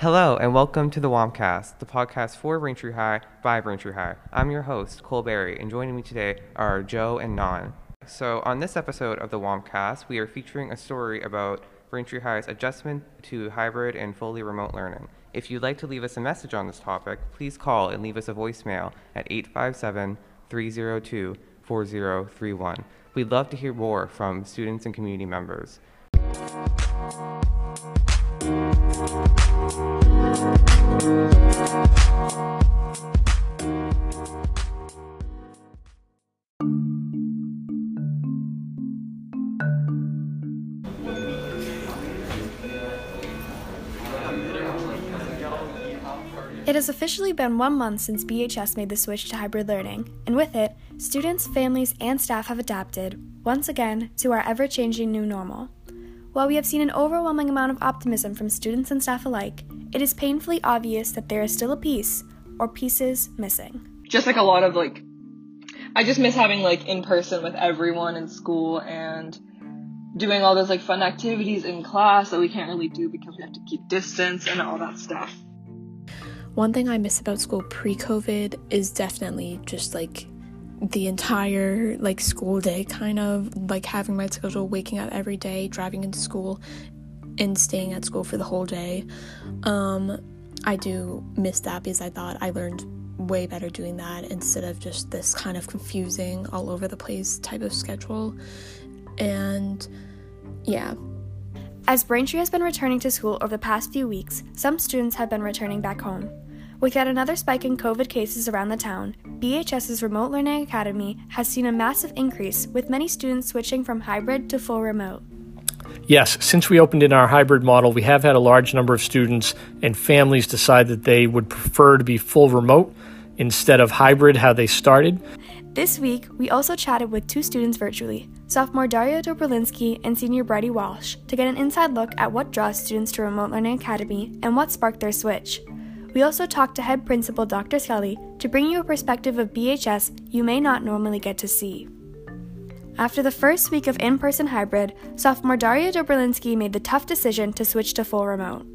Hello, and welcome to the WampCast, the podcast for Braintree High by Braintree High. I'm your host, Cole Berry, and joining me today are Joe and Non. So, on this episode of the WampCast, we are featuring a story about Braintree High's adjustment to hybrid and fully remote learning. If you'd like to leave us a message on this topic, please call and leave us a voicemail at 857 302 4031. We'd love to hear more from students and community members. It has officially been one month since BHS made the switch to hybrid learning, and with it, students, families, and staff have adapted, once again, to our ever changing new normal. While we have seen an overwhelming amount of optimism from students and staff alike, it is painfully obvious that there is still a piece, or pieces, missing. Just like a lot of like, I just miss having like in person with everyone in school and doing all those like fun activities in class that we can't really do because we have to keep distance and all that stuff. One thing I miss about school pre COVID is definitely just like the entire like school day kind of like having my schedule waking up every day driving into school and staying at school for the whole day. Um i do miss that because i thought i learned way better doing that instead of just this kind of confusing all over the place type of schedule. And yeah. As Braintree has been returning to school over the past few weeks, some students have been returning back home. With yet another spike in COVID cases around the town, BHS's Remote Learning Academy has seen a massive increase, with many students switching from hybrid to full remote. Yes, since we opened in our hybrid model, we have had a large number of students and families decide that they would prefer to be full remote instead of hybrid, how they started. This week, we also chatted with two students virtually, sophomore Daria Dobrolinsky and senior Brady Walsh, to get an inside look at what draws students to Remote Learning Academy and what sparked their switch. We also talked to head principal Dr. Scully to bring you a perspective of BHS you may not normally get to see. After the first week of in person hybrid, sophomore Daria Dobrolinsky made the tough decision to switch to full remote.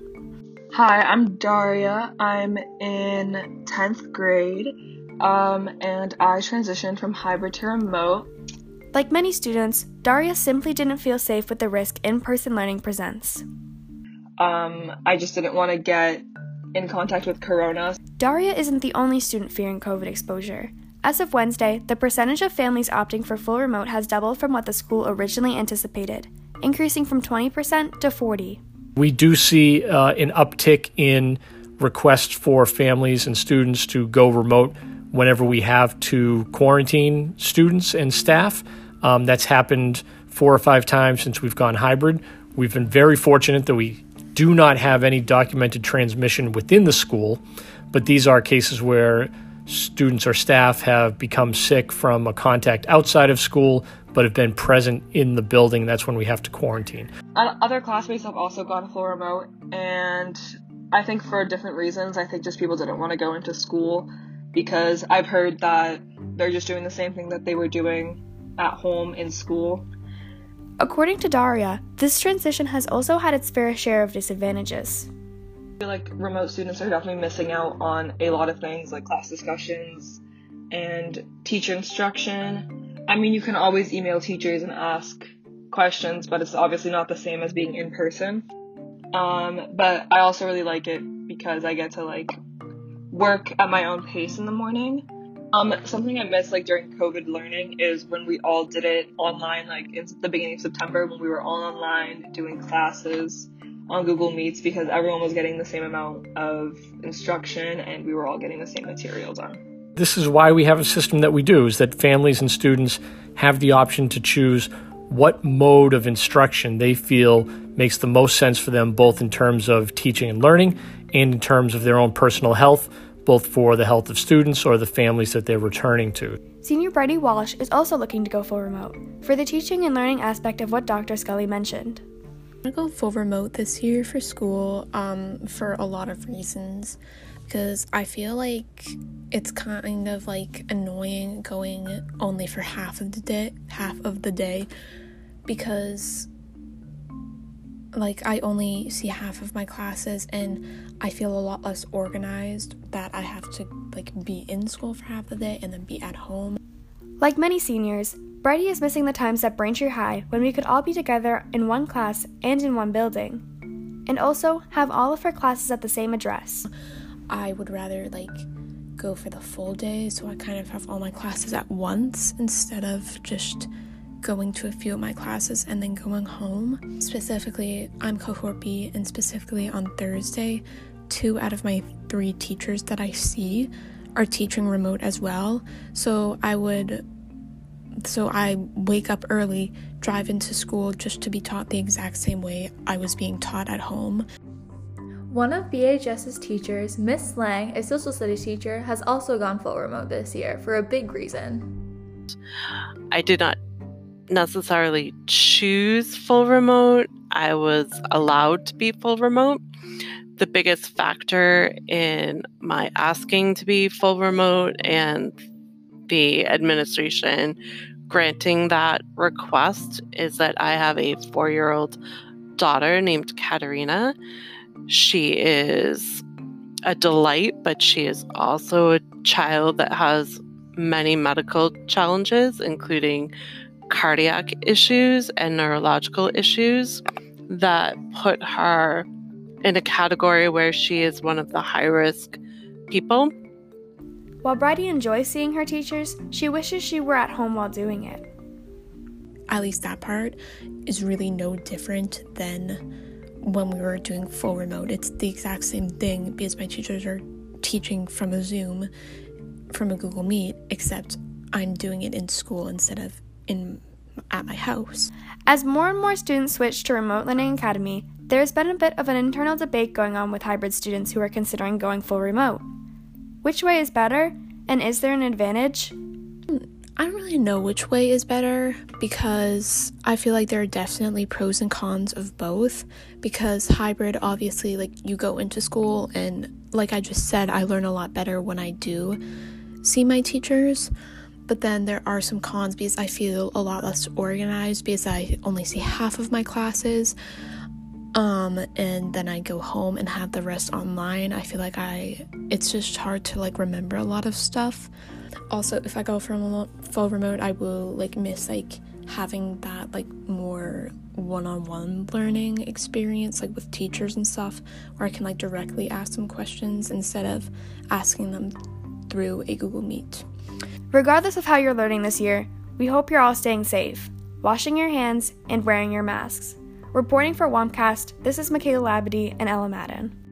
Hi, I'm Daria. I'm in 10th grade um, and I transitioned from hybrid to remote. Like many students, Daria simply didn't feel safe with the risk in person learning presents. Um, I just didn't want to get in contact with corona. Daria isn't the only student fearing COVID exposure. As of Wednesday, the percentage of families opting for full remote has doubled from what the school originally anticipated, increasing from 20% to 40. We do see uh, an uptick in requests for families and students to go remote whenever we have to quarantine students and staff. Um, that's happened four or five times since we've gone hybrid. We've been very fortunate that we do not have any documented transmission within the school, but these are cases where students or staff have become sick from a contact outside of school but have been present in the building. That's when we have to quarantine. Uh, Other classmates have also gone full remote, and I think for different reasons. I think just people didn't want to go into school because I've heard that they're just doing the same thing that they were doing at home in school. According to Daria, this transition has also had its fair share of disadvantages. I feel like remote students are definitely missing out on a lot of things like class discussions and teacher instruction. I mean, you can always email teachers and ask questions, but it's obviously not the same as being in person. Um, but I also really like it because I get to like work at my own pace in the morning. Um, something I miss like during COVID learning is when we all did it online, like in the beginning of September when we were all online doing classes on Google Meets because everyone was getting the same amount of instruction and we were all getting the same material done. This is why we have a system that we do is that families and students have the option to choose what mode of instruction they feel makes the most sense for them both in terms of teaching and learning and in terms of their own personal health both for the health of students or the families that they're returning to. Senior Brady Walsh is also looking to go full remote for the teaching and learning aspect of what Dr. Scully mentioned. I'm gonna go full remote this year for school um, for a lot of reasons because I feel like it's kind of like annoying going only for half of the day, half of the day, because like I only see half of my classes and I feel a lot less organized that I have to like be in school for half the day and then be at home. Like many seniors, Bridie is missing the times at Braintree High when we could all be together in one class and in one building, and also have all of our classes at the same address. I would rather like go for the full day so I kind of have all my classes at once instead of just going to a few of my classes and then going home. Specifically, I'm cohort B, and specifically on Thursday, two out of my three teachers that I see are teaching remote as well. So I would so I wake up early, drive into school just to be taught the exact same way I was being taught at home. One of BHS's teachers, Miss Lang, a social studies teacher, has also gone full remote this year for a big reason. I did not necessarily choose full remote. I was allowed to be full remote. The biggest factor in my asking to be full remote and the administration granting that request is that I have a four year old daughter named Katerina. She is a delight, but she is also a child that has many medical challenges, including cardiac issues and neurological issues that put her in a category where she is one of the high risk people. While Bridie enjoys seeing her teachers, she wishes she were at home while doing it. At least that part is really no different than when we were doing full remote. It's the exact same thing because my teachers are teaching from a Zoom, from a Google Meet, except I'm doing it in school instead of in at my house. As more and more students switch to Remote Learning Academy, there has been a bit of an internal debate going on with hybrid students who are considering going full remote. Which way is better, and is there an advantage? I don't really know which way is better because I feel like there are definitely pros and cons of both. Because hybrid, obviously, like you go into school, and like I just said, I learn a lot better when I do see my teachers. But then there are some cons because I feel a lot less organized because I only see half of my classes. Um, and then I go home and have the rest online. I feel like I it's just hard to like remember a lot of stuff. Also, if I go from full remote, I will like miss like having that like more one-on-one learning experience like with teachers and stuff where I can like directly ask them questions instead of asking them through a Google Meet. Regardless of how you're learning this year, we hope you're all staying safe, washing your hands, and wearing your masks. Reporting for WampCast, this is Mckayla Labadie and Ella Madden.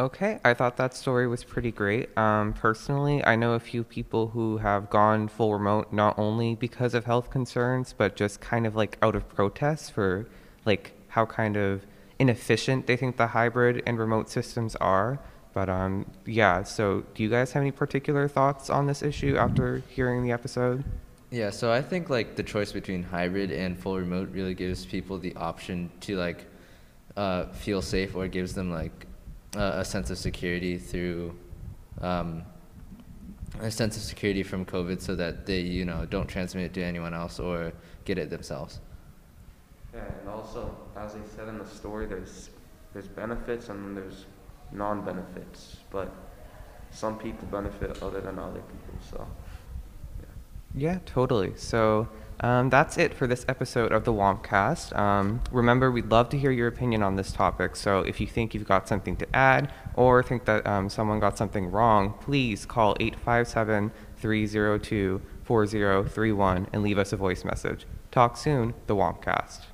Okay, I thought that story was pretty great. Um, personally, I know a few people who have gone full remote not only because of health concerns, but just kind of like out of protest for like how kind of inefficient they think the hybrid and remote systems are. But um, yeah, so do you guys have any particular thoughts on this issue after hearing the episode? Yeah, so I think like the choice between hybrid and full remote really gives people the option to like uh, feel safe or gives them like uh, a sense of security through um, a sense of security from COVID so that they you know don't transmit it to anyone else or get it themselves. Yeah, and also, as they said in the story, there's there's benefits and then there's non-benefits, but some people benefit other than other people. So, yeah. yeah, totally. So um, that's it for this episode of the WampCast. Um, remember, we'd love to hear your opinion on this topic. So if you think you've got something to add or think that um, someone got something wrong, please call 857 302 4031 and leave us a voice message. Talk soon, the WampCast.